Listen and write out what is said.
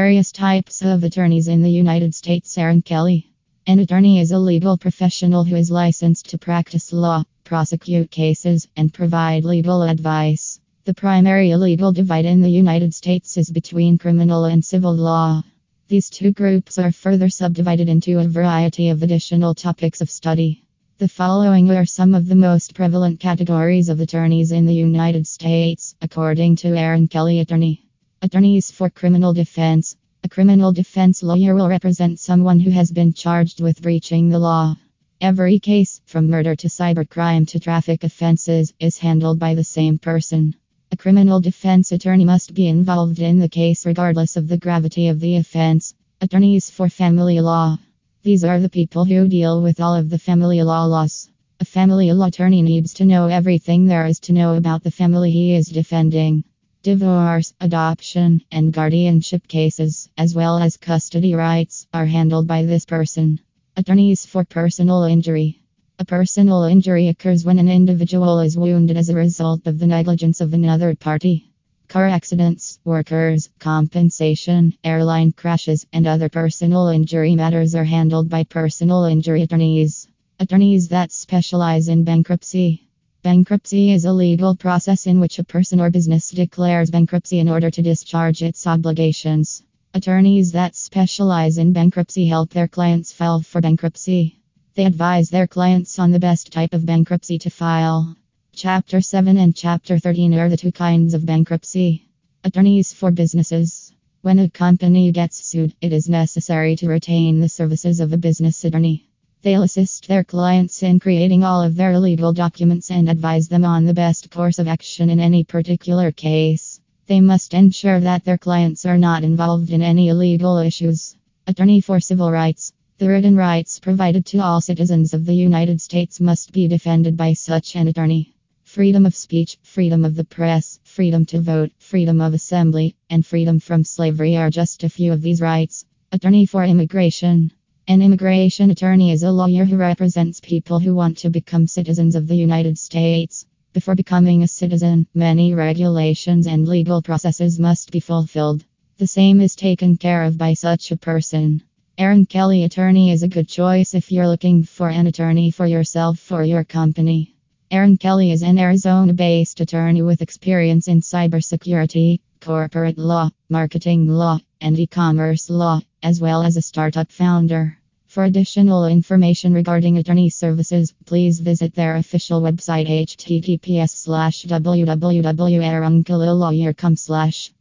Various types of attorneys in the United States. Aaron Kelly. An attorney is a legal professional who is licensed to practice law, prosecute cases, and provide legal advice. The primary legal divide in the United States is between criminal and civil law. These two groups are further subdivided into a variety of additional topics of study. The following are some of the most prevalent categories of attorneys in the United States, according to Aaron Kelly Attorney. Attorneys for criminal defense. A criminal defense lawyer will represent someone who has been charged with breaching the law. Every case, from murder to cybercrime to traffic offenses, is handled by the same person. A criminal defense attorney must be involved in the case regardless of the gravity of the offense. Attorneys for family law. These are the people who deal with all of the family law laws. A family law attorney needs to know everything there is to know about the family he is defending. Divorce, adoption, and guardianship cases, as well as custody rights, are handled by this person. Attorneys for personal injury. A personal injury occurs when an individual is wounded as a result of the negligence of another party. Car accidents, workers' compensation, airline crashes, and other personal injury matters are handled by personal injury attorneys. Attorneys that specialize in bankruptcy. Bankruptcy is a legal process in which a person or business declares bankruptcy in order to discharge its obligations. Attorneys that specialize in bankruptcy help their clients file for bankruptcy. They advise their clients on the best type of bankruptcy to file. Chapter 7 and Chapter 13 are the two kinds of bankruptcy. Attorneys for businesses. When a company gets sued, it is necessary to retain the services of a business attorney. They'll assist their clients in creating all of their legal documents and advise them on the best course of action in any particular case. They must ensure that their clients are not involved in any illegal issues. Attorney for Civil Rights. The written rights provided to all citizens of the United States must be defended by such an attorney. Freedom of speech, freedom of the press, freedom to vote, freedom of assembly, and freedom from slavery are just a few of these rights. Attorney for Immigration. An immigration attorney is a lawyer who represents people who want to become citizens of the United States. Before becoming a citizen, many regulations and legal processes must be fulfilled. The same is taken care of by such a person. Aaron Kelly Attorney is a good choice if you're looking for an attorney for yourself or your company. Aaron Kelly is an Arizona based attorney with experience in cybersecurity, corporate law, marketing law, and e commerce law as well as a startup founder. For additional information regarding attorney services, please visit their official website https www.aaronkellylawyer.com